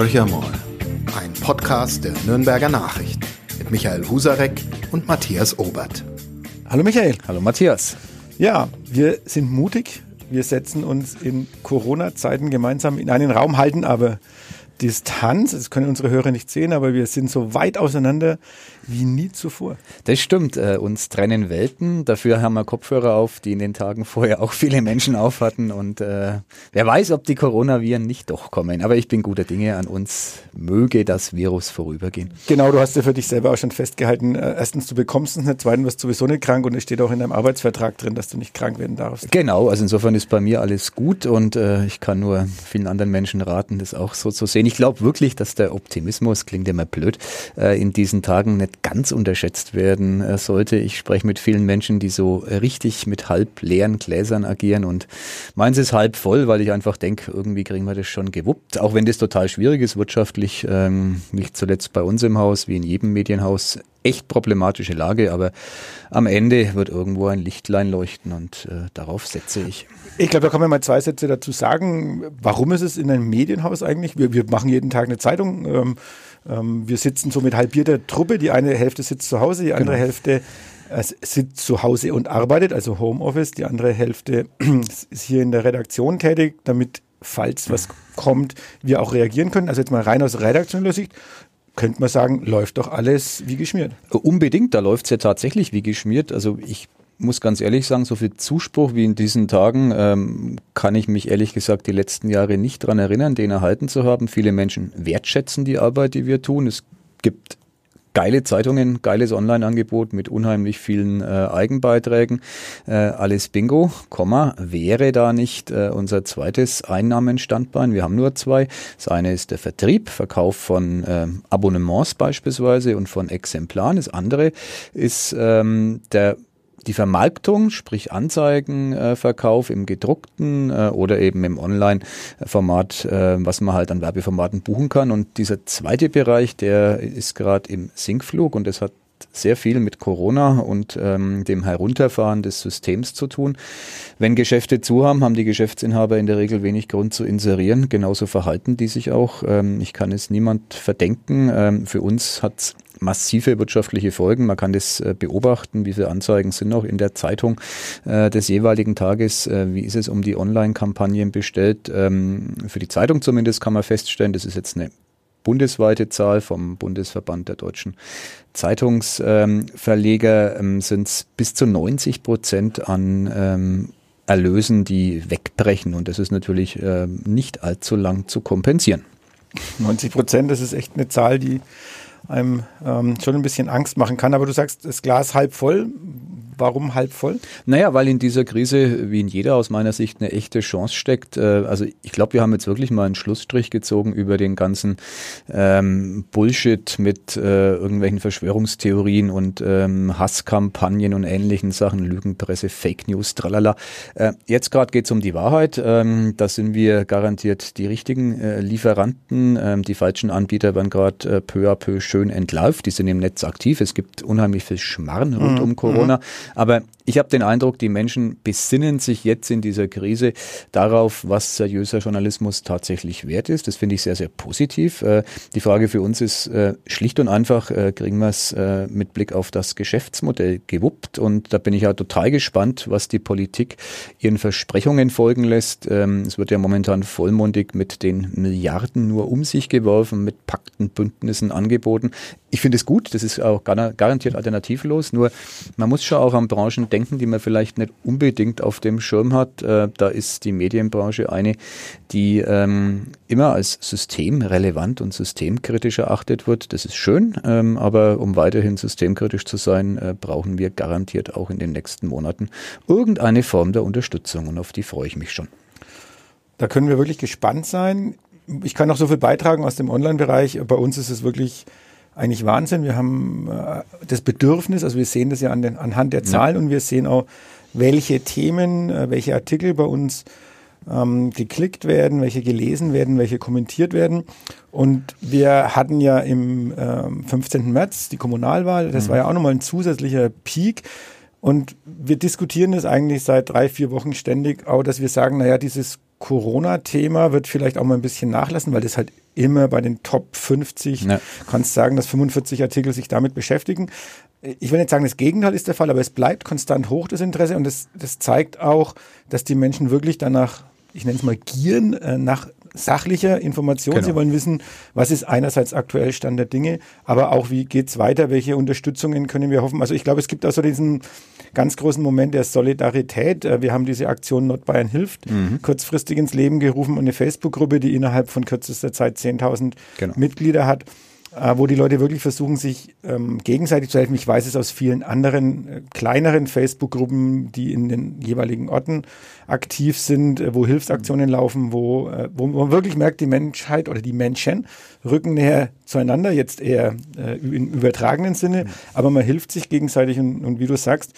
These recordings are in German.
Horcher mal, ein Podcast der Nürnberger Nachrichten mit Michael Husarek und Matthias Obert. Hallo Michael. Hallo Matthias. Ja, wir sind mutig. Wir setzen uns in Corona-Zeiten gemeinsam in einen Raum, halten aber Distanz. Das können unsere Hörer nicht sehen, aber wir sind so weit auseinander wie nie zuvor. Das stimmt. Äh, uns trennen Welten. Dafür haben wir Kopfhörer auf, die in den Tagen vorher auch viele Menschen auf hatten. Und äh, wer weiß, ob die Coronaviren nicht doch kommen. Aber ich bin guter Dinge. An uns möge das Virus vorübergehen. Genau, du hast ja für dich selber auch schon festgehalten. Äh, erstens, du bekommst es nicht. Zweitens, wirst du sowieso nicht krank. Und es steht auch in deinem Arbeitsvertrag drin, dass du nicht krank werden darfst. Genau. Also insofern ist bei mir alles gut. Und äh, ich kann nur vielen anderen Menschen raten, das auch so zu sehen. Ich glaube wirklich, dass der Optimismus, klingt immer blöd, äh, in diesen Tagen nicht ganz unterschätzt werden äh, sollte. Ich spreche mit vielen Menschen, die so richtig mit halb leeren Gläsern agieren und meins ist halb voll, weil ich einfach denke, irgendwie kriegen wir das schon gewuppt. Auch wenn das total schwierig ist wirtschaftlich, ähm, nicht zuletzt bei uns im Haus, wie in jedem Medienhaus, echt problematische Lage, aber am Ende wird irgendwo ein Lichtlein leuchten und äh, darauf setze ich. Ich glaube, da kann man mal zwei Sätze dazu sagen. Warum ist es in einem Medienhaus eigentlich? Wir, wir machen jeden Tag eine Zeitung. Ähm, ähm, wir sitzen so mit halbierter Truppe. Die eine Hälfte sitzt zu Hause, die andere genau. Hälfte äh, sitzt zu Hause und arbeitet, also Homeoffice. Die andere Hälfte ist hier in der Redaktion tätig, damit, falls was kommt, wir auch reagieren können. Also jetzt mal rein aus redaktioneller Sicht könnte man sagen, läuft doch alles wie geschmiert. Unbedingt, da läuft es ja tatsächlich wie geschmiert. Also ich muss ganz ehrlich sagen, so viel Zuspruch wie in diesen Tagen ähm, kann ich mich ehrlich gesagt die letzten Jahre nicht dran erinnern, den erhalten zu haben. Viele Menschen wertschätzen die Arbeit, die wir tun. Es gibt geile Zeitungen, geiles Online-Angebot mit unheimlich vielen äh, Eigenbeiträgen. Äh, alles Bingo, Komma, wäre da nicht äh, unser zweites Einnahmenstandbein. Wir haben nur zwei. Das eine ist der Vertrieb, Verkauf von äh, Abonnements beispielsweise und von Exemplaren. Das andere ist ähm, der die Vermarktung, sprich Anzeigenverkauf im gedruckten äh, oder eben im Online-Format, äh, was man halt an Werbeformaten buchen kann. Und dieser zweite Bereich, der ist gerade im Sinkflug und das hat sehr viel mit Corona und ähm, dem Herunterfahren des Systems zu tun. Wenn Geschäfte zu haben, haben die Geschäftsinhaber in der Regel wenig Grund zu inserieren. Genauso verhalten die sich auch. Ähm, ich kann es niemand verdenken. Ähm, für uns hat massive wirtschaftliche Folgen. Man kann das äh, beobachten, wie viele Anzeigen sind noch in der Zeitung äh, des jeweiligen Tages. Äh, wie ist es um die Online-Kampagnen bestellt? Ähm, für die Zeitung zumindest kann man feststellen, das ist jetzt eine bundesweite Zahl vom Bundesverband der deutschen Zeitungsverleger ähm, sind es bis zu 90 Prozent an ähm, Erlösen, die wegbrechen. Und das ist natürlich nicht allzu lang zu kompensieren. 90 Prozent, das ist echt eine Zahl, die einem ähm, schon ein bisschen Angst machen kann. Aber du sagst, das Glas halb voll. Warum halb voll? Naja, weil in dieser Krise, wie in jeder aus meiner Sicht, eine echte Chance steckt. Äh, also ich glaube, wir haben jetzt wirklich mal einen Schlussstrich gezogen über den ganzen ähm, Bullshit mit äh, irgendwelchen Verschwörungstheorien und ähm, Hasskampagnen und ähnlichen Sachen, Lügenpresse, Fake News, tralala. Äh, jetzt gerade geht es um die Wahrheit. Ähm, da sind wir garantiert die richtigen äh, Lieferanten. Ähm, die falschen Anbieter werden gerade äh, peu à peu schön entlarvt. Die sind im Netz aktiv. Es gibt unheimlich viel Schmarrn rund mhm. um Corona. Aber ich habe den Eindruck, die Menschen besinnen sich jetzt in dieser Krise darauf, was seriöser Journalismus tatsächlich wert ist. Das finde ich sehr, sehr positiv. Äh, die Frage für uns ist äh, schlicht und einfach, äh, kriegen wir es mit Blick auf das Geschäftsmodell gewuppt? Und da bin ich ja total gespannt, was die Politik ihren Versprechungen folgen lässt. Ähm, es wird ja momentan vollmundig mit den Milliarden nur um sich geworfen, mit Pakten, Bündnissen angeboten. Ich finde es gut, das ist auch garantiert alternativlos, nur man muss schon auch an Branchen denken, die man vielleicht nicht unbedingt auf dem Schirm hat. Äh, da ist die Medienbranche eine, die ähm, immer als systemrelevant und systemkritisch erachtet wird. Das ist schön, ähm, aber um weiterhin systemkritisch zu sein, äh, brauchen wir garantiert auch in den nächsten Monaten irgendeine Form der Unterstützung und auf die freue ich mich schon. Da können wir wirklich gespannt sein. Ich kann noch so viel beitragen aus dem Online-Bereich. Bei uns ist es wirklich eigentlich Wahnsinn. Wir haben äh, das Bedürfnis, also wir sehen das ja an den, anhand der Zahlen ja. und wir sehen auch, welche Themen, äh, welche Artikel bei uns ähm, geklickt werden, welche gelesen werden, welche kommentiert werden. Und wir hatten ja im ähm, 15. März die Kommunalwahl, das mhm. war ja auch nochmal ein zusätzlicher Peak. Und wir diskutieren das eigentlich seit drei, vier Wochen ständig, auch dass wir sagen, naja, dieses Corona-Thema wird vielleicht auch mal ein bisschen nachlassen, weil das halt immer bei den Top 50. Ja. Kannst sagen, dass 45 Artikel sich damit beschäftigen. Ich will nicht sagen, das Gegenteil ist der Fall, aber es bleibt konstant hoch, das Interesse. Und das, das zeigt auch, dass die Menschen wirklich danach, ich nenne es mal gieren, äh, nach sachlicher Information. Genau. Sie wollen wissen, was ist einerseits aktuell Stand der Dinge, aber auch wie geht's weiter, welche Unterstützungen können wir hoffen. Also ich glaube, es gibt auch so diesen ganz großen Moment der Solidarität. Äh, Wir haben diese Aktion Nordbayern hilft kurzfristig ins Leben gerufen und eine Facebook-Gruppe, die innerhalb von kürzester Zeit 10.000 Genau. Mitglieder hat, äh, wo die Leute wirklich versuchen, sich ähm, gegenseitig zu helfen. Ich weiß es aus vielen anderen äh, kleineren Facebook-Gruppen, die in den jeweiligen Orten aktiv sind, äh, wo Hilfsaktionen laufen, wo, äh, wo man wirklich merkt, die Menschheit oder die Menschen rücken näher zueinander, jetzt eher äh, im übertragenen Sinne, aber man hilft sich gegenseitig und, und wie du sagst,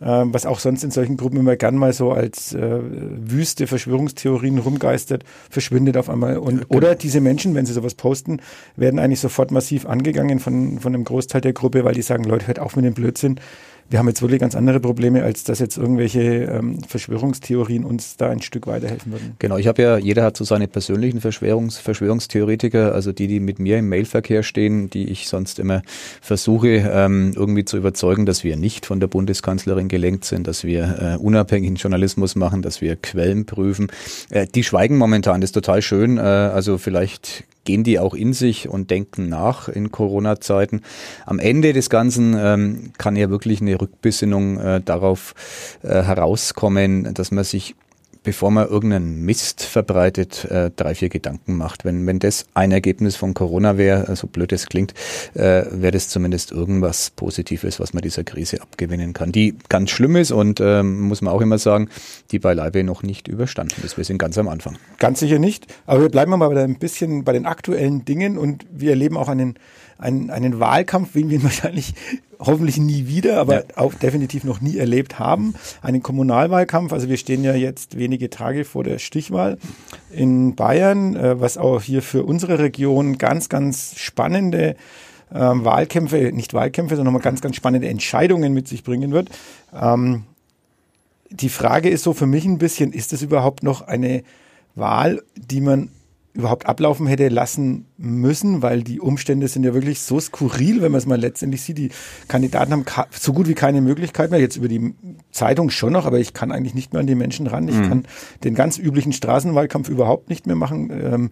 ähm, was auch sonst in solchen Gruppen immer gern mal so als äh, wüste Verschwörungstheorien rumgeistert, verschwindet auf einmal. Und, Oder diese Menschen, wenn sie sowas posten, werden eigentlich sofort massiv angegangen von, von einem Großteil der Gruppe, weil die sagen, Leute, hört auf mit dem Blödsinn. Wir haben jetzt wirklich ganz andere Probleme, als dass jetzt irgendwelche ähm, Verschwörungstheorien uns da ein Stück weiterhelfen würden. Genau, ich habe ja, jeder hat so seine persönlichen Verschwörungs Verschwörungstheoretiker, also die, die mit mir im Mailverkehr stehen, die ich sonst immer versuche ähm, irgendwie zu überzeugen, dass wir nicht von der Bundeskanzlerin gelenkt sind, dass wir äh, unabhängigen Journalismus machen, dass wir Quellen prüfen. Äh, die schweigen momentan, das ist total schön. Äh, also vielleicht gehen die auch in sich und denken nach in Corona-Zeiten. Am Ende des Ganzen ähm, kann ja wirklich eine Rückbesinnung äh, darauf äh, herauskommen, dass man sich bevor man irgendeinen Mist verbreitet, äh, drei, vier Gedanken macht. Wenn, wenn das ein Ergebnis von Corona wäre, so blöd es klingt, äh, wäre das zumindest irgendwas Positives, was man dieser Krise abgewinnen kann. Die ganz schlimm ist und ähm, muss man auch immer sagen, die beileibe noch nicht überstanden ist. Wir sind ganz am Anfang. Ganz sicher nicht. Aber wir bleiben mal ein bisschen bei den aktuellen Dingen und wir erleben auch einen, einen, einen Wahlkampf, wie wir ihn wahrscheinlich hoffentlich nie wieder, aber Ja. auch definitiv noch nie erlebt haben. Einen Kommunalwahlkampf. Also wir stehen ja jetzt wenige Tage vor der Stichwahl in Bayern, äh, was auch hier für unsere Region ganz, ganz spannende ähm, Wahlkämpfe, nicht Wahlkämpfe, sondern mal ganz, ganz spannende Entscheidungen mit sich bringen wird. Ähm, die Frage ist so für mich ein bisschen, ist es überhaupt noch eine Wahl, die man überhaupt ablaufen hätte lassen müssen, weil die Umstände sind ja wirklich so skurril, wenn man es mal letztendlich sieht. Die Kandidaten haben so gut wie keine Möglichkeit mehr, jetzt über die Zeitung schon noch, aber ich kann eigentlich nicht mehr an die Menschen ran. Ich kann den ganz üblichen Straßenwahlkampf überhaupt nicht mehr machen. Ähm,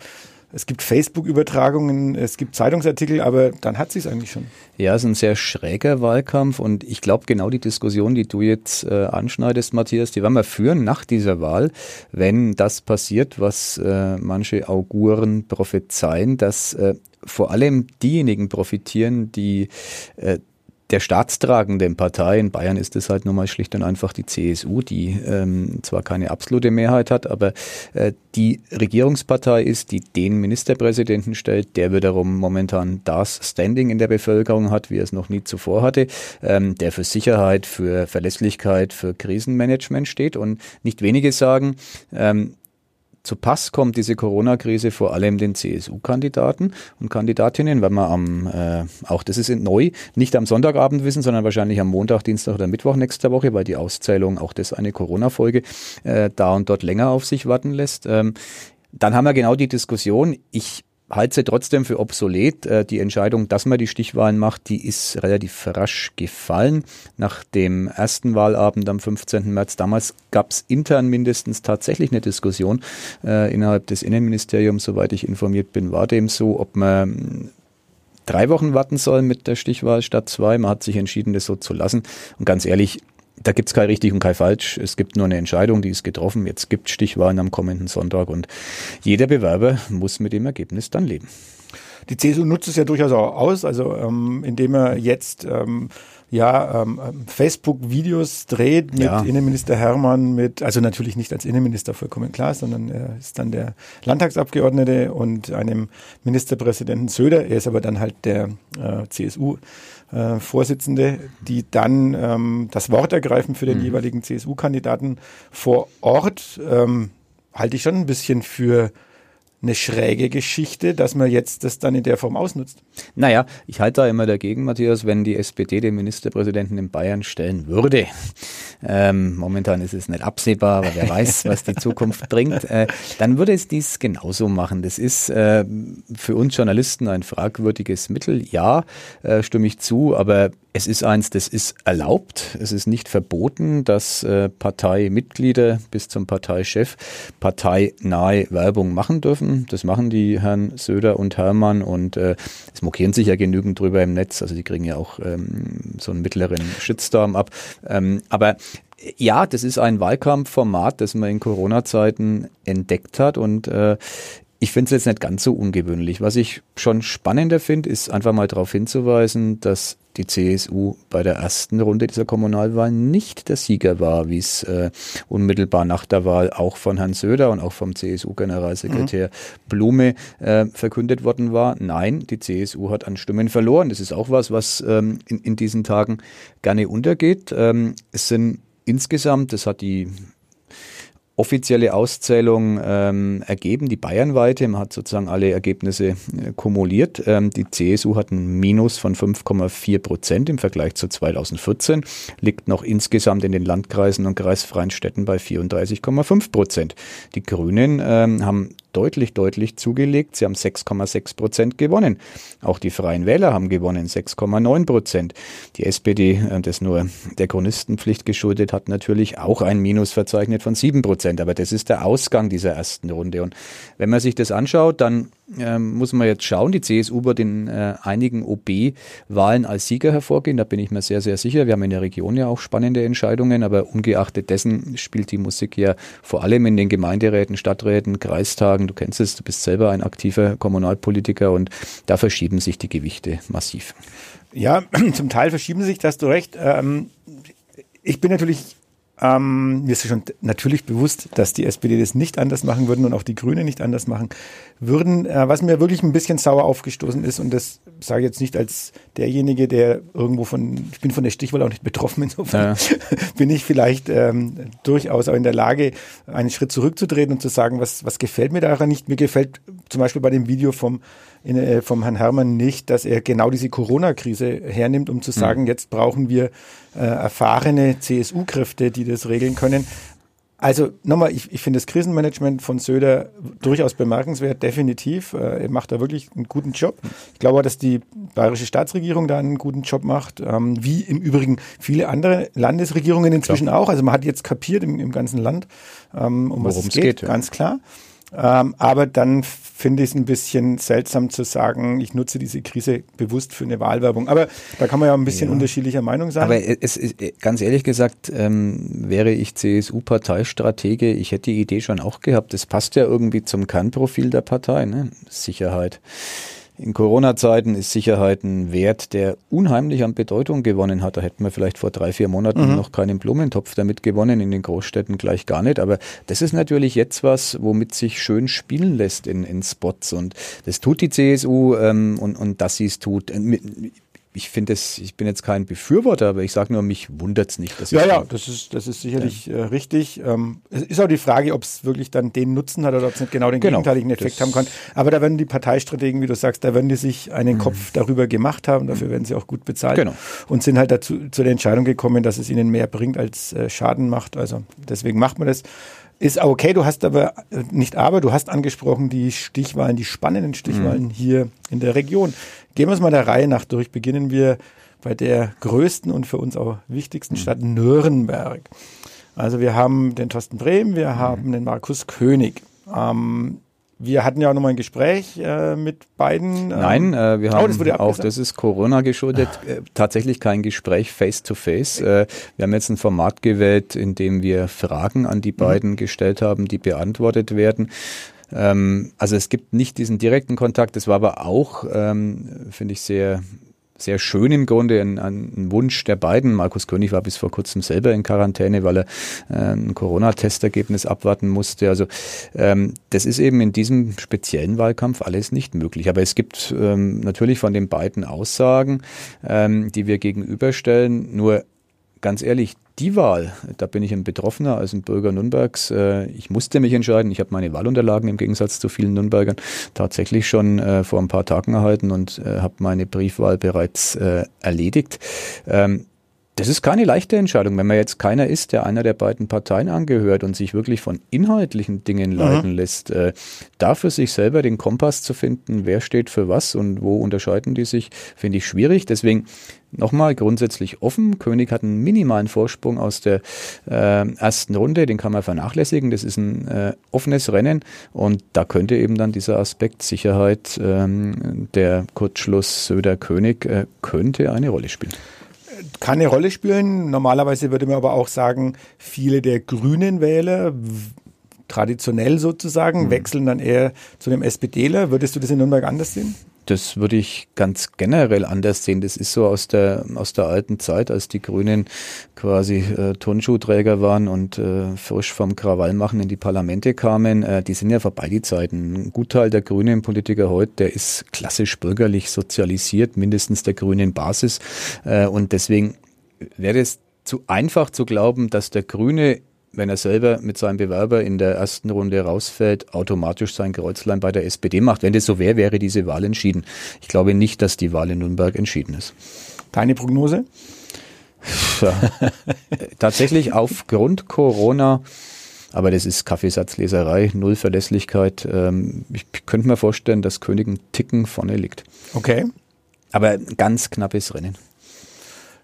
es gibt Facebook-Übertragungen, es gibt Zeitungsartikel, aber dann hat sich eigentlich schon. Ja, es ist ein sehr schräger Wahlkampf und ich glaube genau die Diskussion, die du jetzt äh, anschneidest, Matthias, die werden wir führen nach dieser Wahl, wenn das passiert, was äh, manche Auguren prophezeien, dass äh, vor allem diejenigen profitieren, die äh, der staatstragenden Partei, in Bayern ist es halt nun mal schlicht und einfach die CSU, die ähm, zwar keine absolute Mehrheit hat, aber äh, die Regierungspartei ist, die den Ministerpräsidenten stellt, der wiederum momentan das Standing in der Bevölkerung hat, wie er es noch nie zuvor hatte, ähm, der für Sicherheit, für Verlässlichkeit, für Krisenmanagement steht. Und nicht wenige sagen, ähm, zu Pass kommt diese Corona-Krise vor allem den CSU-Kandidaten und Kandidatinnen, weil wir am, äh, auch das ist neu, nicht am Sonntagabend wissen, sondern wahrscheinlich am Montag, Dienstag oder Mittwoch nächster Woche, weil die Auszählung, auch das eine Corona-Folge, äh, da und dort länger auf sich warten lässt. Ähm, dann haben wir genau die Diskussion. Ich halte sie trotzdem für obsolet. Äh, Die Entscheidung, dass man die Stichwahlen macht, die ist relativ rasch gefallen. Nach dem ersten Wahlabend am 15. März, damals gab es intern mindestens tatsächlich eine Diskussion äh, innerhalb des Innenministeriums, soweit ich informiert bin, war dem so, ob man mh, drei Wochen warten soll mit der Stichwahl statt zwei. Man hat sich entschieden, das so zu lassen. Und ganz ehrlich, da gibt es kein richtig und kein falsch. Es gibt nur eine Entscheidung, die ist getroffen. Jetzt gibt Stichwahlen am kommenden Sonntag und jeder Bewerber muss mit dem Ergebnis dann leben. Die CSU nutzt es ja durchaus auch aus, also ähm, indem er jetzt ähm, ja ähm, Facebook-Videos dreht mit Ja. Innenminister Hermann, mit also natürlich nicht als Innenminister vollkommen klar, sondern er ist dann der Landtagsabgeordnete und einem Ministerpräsidenten Söder. Er ist aber dann halt der äh, CSU. Äh, Vorsitzende, die dann ähm, das Wort ergreifen für den jeweiligen CSU-Kandidaten vor Ort, ähm, halte ich schon ein bisschen für eine schräge Geschichte, dass man jetzt das dann in der Form ausnutzt. Naja, ich halte da immer dagegen, Matthias, wenn die SPD den Ministerpräsidenten in Bayern stellen würde. Ähm, momentan ist es nicht absehbar, aber wer weiß, was die Zukunft bringt. Äh, dann würde es dies genauso machen. Das ist äh, für uns Journalisten ein fragwürdiges Mittel. Ja, äh, stimme ich zu, aber es ist eins, das ist erlaubt. Es ist nicht verboten, dass äh, Parteimitglieder bis zum Parteichef parteinahe Werbung machen dürfen. Das machen die Herrn Söder und Hermann und äh, es mokieren sich ja genügend drüber im Netz. Also die kriegen ja auch ähm, so einen mittleren Shitstorm ab. Ähm, aber ja, das ist ein Wahlkampfformat, das man in Corona-Zeiten entdeckt hat und äh, ich finde es jetzt nicht ganz so ungewöhnlich. Was ich schon spannender finde, ist einfach mal darauf hinzuweisen, dass die CSU bei der ersten Runde dieser Kommunalwahl nicht der Sieger war, wie es äh, unmittelbar nach der Wahl auch von Herrn Söder und auch vom CSU-Generalsekretär mhm. Blume äh, verkündet worden war. Nein, die CSU hat an Stimmen verloren. Das ist auch was, was ähm, in, in diesen Tagen gerne untergeht. Ähm, es sind insgesamt, das hat die offizielle Auszählung ähm, ergeben, die bayernweite. Man hat sozusagen alle Ergebnisse äh, kumuliert. Ähm, die CSU hat ein Minus von 5,4 Prozent im Vergleich zu 2014, liegt noch insgesamt in den Landkreisen und kreisfreien Städten bei 34,5 Prozent. Die Grünen ähm, haben deutlich, deutlich zugelegt. Sie haben 6,6 Prozent gewonnen. Auch die Freien Wähler haben gewonnen, 6,9 Prozent. Die SPD, äh, das nur der Chronistenpflicht geschuldet, hat natürlich auch ein Minus verzeichnet von 7 Prozent. Aber das ist der Ausgang dieser ersten Runde. Und wenn man sich das anschaut, dann ähm, muss man jetzt schauen. Die CSU wird in äh, einigen OB-Wahlen als Sieger hervorgehen. Da bin ich mir sehr, sehr sicher. Wir haben in der Region ja auch spannende Entscheidungen, aber ungeachtet dessen spielt die Musik ja vor allem in den Gemeinderäten, Stadträten, Kreistagen. Du kennst es, du bist selber ein aktiver Kommunalpolitiker und da verschieben sich die Gewichte massiv. Ja, zum Teil verschieben sich, da hast du recht. Ähm, ich bin natürlich ähm, mir ist schon natürlich bewusst, dass die SPD das nicht anders machen würden und auch die Grünen nicht anders machen würden. Äh, was mir wirklich ein bisschen sauer aufgestoßen ist, und das sage ich jetzt nicht als derjenige, der irgendwo von, ich bin von der Stichwahl auch nicht betroffen, insofern ja. bin ich vielleicht ähm, durchaus auch in der Lage, einen Schritt zurückzutreten und zu sagen, was, was gefällt mir daran nicht. Mir gefällt zum Beispiel bei dem Video vom in, äh, vom Herrn Herrmann nicht, dass er genau diese Corona-Krise hernimmt, um zu hm. sagen, mhm. jetzt brauchen wir äh, erfahrene CSU-Kräfte, die das regeln können. Also nochmal, ich, ich finde das Krisenmanagement von Söder durchaus bemerkenswert, definitiv. Äh, er macht da wirklich einen guten Job. Ich glaube, dass die bayerische Staatsregierung da einen guten Job macht, ähm, wie im Übrigen viele andere Landesregierungen inzwischen klar. auch. Also man hat jetzt kapiert im, im ganzen Land, ähm, um Worum was es geht, geht ja. ganz klar. Ähm, aber dann finde ich es ein bisschen seltsam zu sagen, ich nutze diese Krise bewusst für eine Wahlwerbung. Aber da kann man ja ein bisschen ja. unterschiedlicher Meinung sein. Aber es ist, ganz ehrlich gesagt, ähm, wäre ich CSU-Parteistratege, ich hätte die Idee schon auch gehabt. Das passt ja irgendwie zum Kernprofil der Partei, ne? Sicherheit. In Corona-Zeiten ist Sicherheit ein Wert, der unheimlich an Bedeutung gewonnen hat. Da hätten wir vielleicht vor drei, vier Monaten mhm. noch keinen Blumentopf damit gewonnen, in den Großstädten gleich gar nicht. Aber das ist natürlich jetzt was, womit sich schön spielen lässt in, in Spots. Und das tut die CSU ähm, und, und dass sie es tut ich finde es, ich bin jetzt kein Befürworter, aber ich sage nur, mich wundert es nicht. Dass ja, ja, das ist, das ist sicherlich ja. äh, richtig. Ähm, es ist auch die Frage, ob es wirklich dann den Nutzen hat oder ob es nicht genau den genau, gegenteiligen Effekt haben kann. Aber da werden die Parteistrategen, wie du sagst, da werden die sich einen mhm. Kopf darüber gemacht haben. Dafür mhm. werden sie auch gut bezahlt genau. und sind halt dazu zu der Entscheidung gekommen, dass es ihnen mehr bringt als äh, Schaden macht. Also deswegen macht man das. Ist okay, du hast aber, äh, nicht aber, du hast angesprochen die Stichwahlen, die spannenden Stichwahlen mhm. hier in der Region. Gehen wir es mal der Reihe nach durch. Beginnen wir bei der größten und für uns auch wichtigsten Stadt Nürnberg. Also wir haben den Thorsten Brehm, wir haben den Markus König. Ähm, wir hatten ja auch nochmal ein Gespräch äh, mit beiden. Ähm, Nein, äh, wir haben oh, das auch, das ist Corona geschuldet, äh, tatsächlich kein Gespräch face-to-face. -face. Äh, wir haben jetzt ein Format gewählt, in dem wir Fragen an die mhm. beiden mhm. gestellt haben, die beantwortet werden. Ähm, also es gibt nicht diesen direkten Kontakt, das war aber auch, ähm, finde ich, sehr sehr schön im Grunde, ein, ein, Wunsch der beiden. Markus König war bis vor kurzem selber in Quarantäne, weil er äh, ein Corona-Testergebnis abwarten musste. Also ähm, das ist eben in diesem speziellen Wahlkampf alles nicht möglich. Aber es gibt ähm, natürlich von den beiden Aussagen, ähm, die wir gegenüberstellen, nur ganz ehrlich, die Wahl, da bin ich ein Betroffener als ein Bürger Nürnbergs. Äh, ich musste mich entscheiden. Ich habe meine Wahlunterlagen im Gegensatz zu vielen Nürnbergern tatsächlich schon äh, vor ein paar Tagen erhalten und äh, habe meine Briefwahl bereits erledigt. Ähm, das ist keine leichte Entscheidung, wenn man jetzt keiner ist, der einer der beiden Parteien angehört und sich wirklich von inhaltlichen Dingen mhm. leiten mhm. lässt, äh, da für sich selber den Kompass zu finden, wer steht für was und wo unterscheiden die sich, finde ich schwierig. Deswegen nochmal grundsätzlich offen. König hat einen minimalen Vorsprung aus der äh, ersten Runde, den kann man vernachlässigen. Das ist ein äh, offenes Rennen und da könnte eben dann dieser Aspekt Sicherheit, ähm, der Kurzschluss Söder-König, äh, könnte eine Rolle spielen kann eine Rolle spielen. Normalerweise würde man aber auch sagen, viele der grünen Wähler, traditionell sozusagen, mhm. wechseln dann eher zu dem SPDler. Würdest du das in Nürnberg anders sehen? Das würde ich ganz generell anders sehen. Das ist so aus der, aus der alten Zeit, als die Grünen quasi äh, Turnschuhträger waren und äh, frisch vom Krawallmachen in die Parlamente kamen. Äh, die sind ja vorbei, die Zeiten. Ein Gutteil der grünen Politiker heute, der ist klassisch bürgerlich sozialisiert, mindestens der grünen Basis. Äh, und deswegen wäre es zu einfach zu glauben, dass der Grüne wenn er selber mit seinem Bewerber in der ersten Runde rausfällt, automatisch sein Kreuzlein bei der SPD macht. Wenn das so wäre, wäre diese Wahl entschieden. Ich glaube nicht, dass die Wahl in Nürnberg entschieden ist. Deine Prognose? Ja. Tatsächlich aufgrund Corona, aber das ist Kaffeesatzleserei, Null Verlässlichkeit. Ähm, ich könnte mir vorstellen, dass König ein Ticken vorne liegt. Okay. Aber ganz knappes Rennen.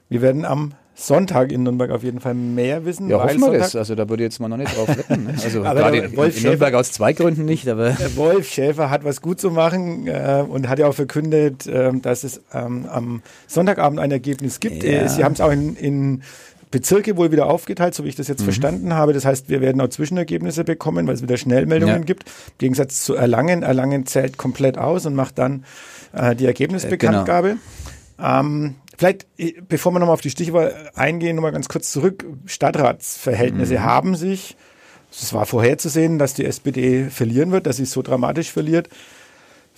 Wir werden am Sonntag in Nürnberg auf jeden Fall mehr wissen. Ja, hoffen wir das. Also da würde ich jetzt mal noch nicht drauf wetten. Ne? Also gerade Wolf in, Nürnberg aus zwei Gründen nicht, aber. Wolf Schäfer hat was gut zu machen äh, und hat ja auch verkündet, äh, dass es ähm, am Sonntagabend ein Ergebnis gibt. Ja. Äh, Sie haben es auch in, in Bezirke wohl wieder aufgeteilt, so wie ich das jetzt mhm. verstanden habe. Das heißt, wir werden auch Zwischenergebnisse bekommen, weil es wieder Schnellmeldungen ja. gibt. Im Gegensatz zu Erlangen. Erlangen zählt komplett aus und macht dann äh, die Ergebnisbekanntgabe. Genau. Ähm, Vielleicht, äh, bevor wir nochmal auf die Stichwahl eingehen, nochmal ganz kurz zurück. Stadtratsverhältnisse mhm. haben sich, es war vorherzusehen, dass die SPD verlieren wird, dass sie so dramatisch verliert.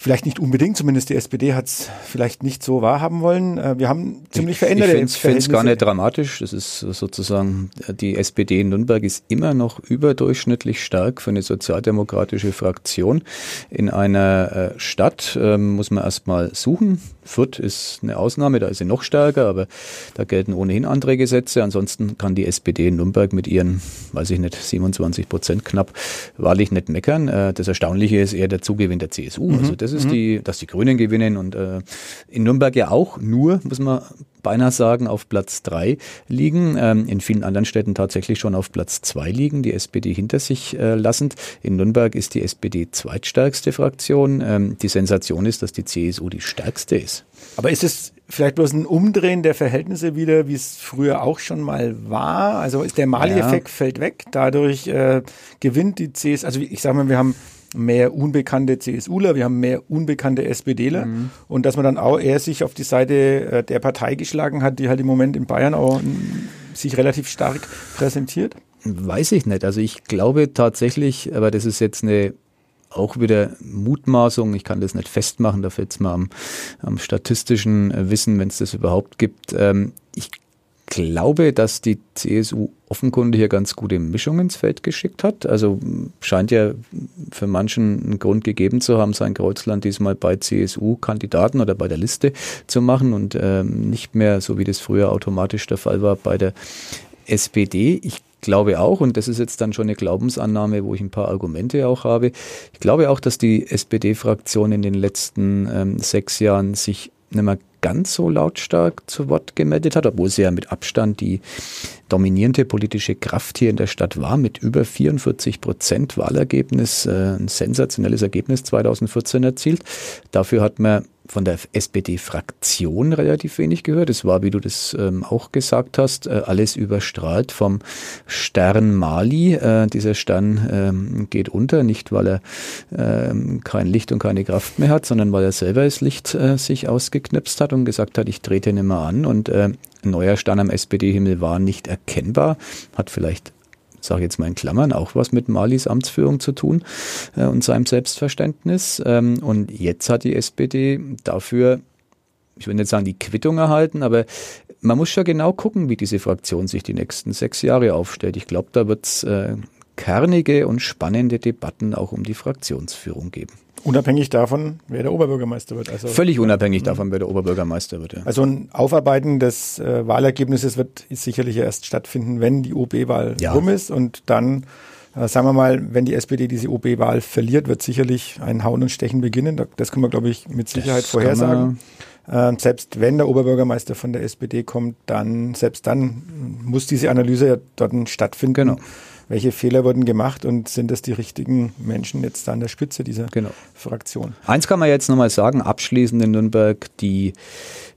Vielleicht nicht unbedingt, zumindest die SPD hat es vielleicht nicht so wahrhaben wollen. Äh, wir haben ziemlich veränderte Ich finde es gar nicht dramatisch. Das ist sozusagen, die SPD in Nürnberg ist immer noch überdurchschnittlich stark für eine sozialdemokratische Fraktion. In einer äh, Stadt ähm, muss man erstmal suchen. Fürth ist eine Ausnahme, da ist sie noch stärker, aber da gelten ohnehin andere Gesetze. Ansonsten kann die SPD in Nürnberg mit ihren, weiß ich nicht, 27 Prozent knapp, wahrlich nicht meckern. Äh, das Erstaunliche ist eher der Zugewinn der CSU. Mhm. Also das ist mhm. die, dass die Grünen gewinnen und äh, in Nürnberg ja auch nur, muss man beinahe sagen, auf Platz drei liegen. Ähm, in vielen anderen Städten tatsächlich schon auf Platz zwei liegen, die SPD hinter sich äh, lassend. In Nürnberg ist die SPD zweitstärkste Fraktion. Ähm, die Sensation ist, dass die CSU die stärkste ist. Aber ist es vielleicht bloß ein Umdrehen der Verhältnisse wieder, wie es früher auch schon mal war? Also ist der Mali-Effekt ja. fällt weg, dadurch äh, gewinnt die CSU, also ich sage mal, wir haben mehr unbekannte CSUler, wir haben mehr unbekannte SPDler mhm. und dass man dann auch eher sich auf die Seite äh, der Partei geschlagen hat, die halt im Moment in Bayern auch sich relativ stark präsentiert? Weiß ich nicht. Also ich glaube tatsächlich, aber das ist jetzt eine auch wieder Mutmaßung, ich kann das nicht festmachen, da fällt es mal am, am statistischen Wissen, wenn es das überhaupt gibt. Ähm, ich glaube, dass die CSU offenkundig hier ganz gute Mischung ins Feld geschickt hat. Also scheint ja für manchen einen Grund gegeben zu haben, sein Kreuzland diesmal bei CSU-Kandidaten oder bei der Liste zu machen und ähm, nicht mehr, so wie das früher automatisch der Fall war, bei der SPD. Ich glaube auch, und das ist jetzt dann schon eine Glaubensannahme, wo ich ein paar Argumente auch habe, ich glaube auch, dass die SPD-Fraktion in den letzten ähm, sechs Jahren sich nicht mehr ganz so lautstark zu Wort gemeldet hat, obwohl sie ja mit Abstand die dominierende politische Kraft hier in der Stadt war, mit über 44 Prozent Wahlergebnis, äh, ein sensationelles Ergebnis 2014 erzielt. Dafür hat man von der SPD-Fraktion relativ wenig gehört. Es war, wie du das ähm, auch gesagt hast, äh, alles überstrahlt vom Stern Mali. Äh, dieser Stern ähm, geht unter, nicht weil er ähm, kein Licht und keine Kraft mehr hat, sondern weil er selber das Licht äh, sich ausgeknipst hat und gesagt hat, ich trete nicht mehr an. Und äh, ein neuer Stern am SPD-Himmel war nicht erkennbar, hat vielleicht sage jetzt mal in Klammern, auch was mit Malis Amtsführung zu tun äh, und seinem Selbstverständnis. Ähm, und jetzt hat die SPD dafür, ich will nicht sagen die Quittung erhalten, aber man muss schon genau gucken, wie diese Fraktion sich die nächsten sechs Jahre aufstellt. Ich glaube, da wird es äh, kernige und spannende Debatten auch um die Fraktionsführung geben. Unabhängig davon, wer der Oberbürgermeister wird. Also, Völlig unabhängig davon, wer der Oberbürgermeister wird. Ja. Also ein Aufarbeiten des äh, Wahlergebnisses wird sicherlich erst stattfinden, wenn die OB-Wahl ja. rum ist und dann äh, sagen wir mal, wenn die SPD diese OB-Wahl verliert, wird sicherlich ein Hauen und Stechen beginnen. Das können wir, glaube ich, mit Sicherheit das vorhersagen. Äh, selbst wenn der Oberbürgermeister von der SPD kommt, dann, selbst dann muss diese Analyse ja dort stattfinden. Genau welche Fehler wurden gemacht und sind das die richtigen Menschen jetzt da an der Spitze dieser genau. Fraktion? Eins kann man jetzt nochmal sagen, abschließend in Nürnberg, die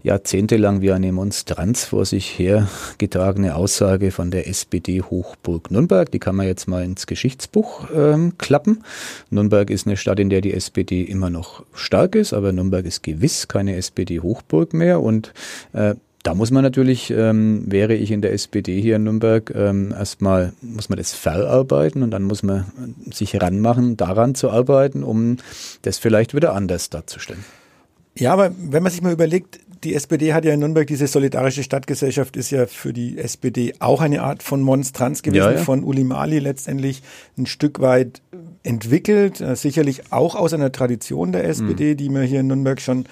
jahrzehntelang wie eine Monstranz vor sich hergetragene Aussage von der SPD Hochburg Nürnberg, die kann man jetzt mal ins Geschichtsbuch ähm, klappen. Nürnberg ist eine Stadt, in der die SPD immer noch stark ist, aber Nürnberg ist gewiss keine SPD Hochburg mehr und äh, da muss man natürlich, ähm, wäre ich in der SPD hier in Nürnberg, ähm, erstmal muss man das verarbeiten und dann muss man sich ranmachen, daran zu arbeiten, um das vielleicht wieder anders darzustellen. Ja, aber wenn man sich mal überlegt, die SPD hat ja in Nürnberg, diese solidarische Stadtgesellschaft ist ja für die SPD auch eine Art von Monstranz gewesen, ja, ja. von Uli Mali letztendlich ein Stück weit entwickelt, äh, sicherlich auch aus einer Tradition der SPD, mhm. die man hier in Nürnberg schon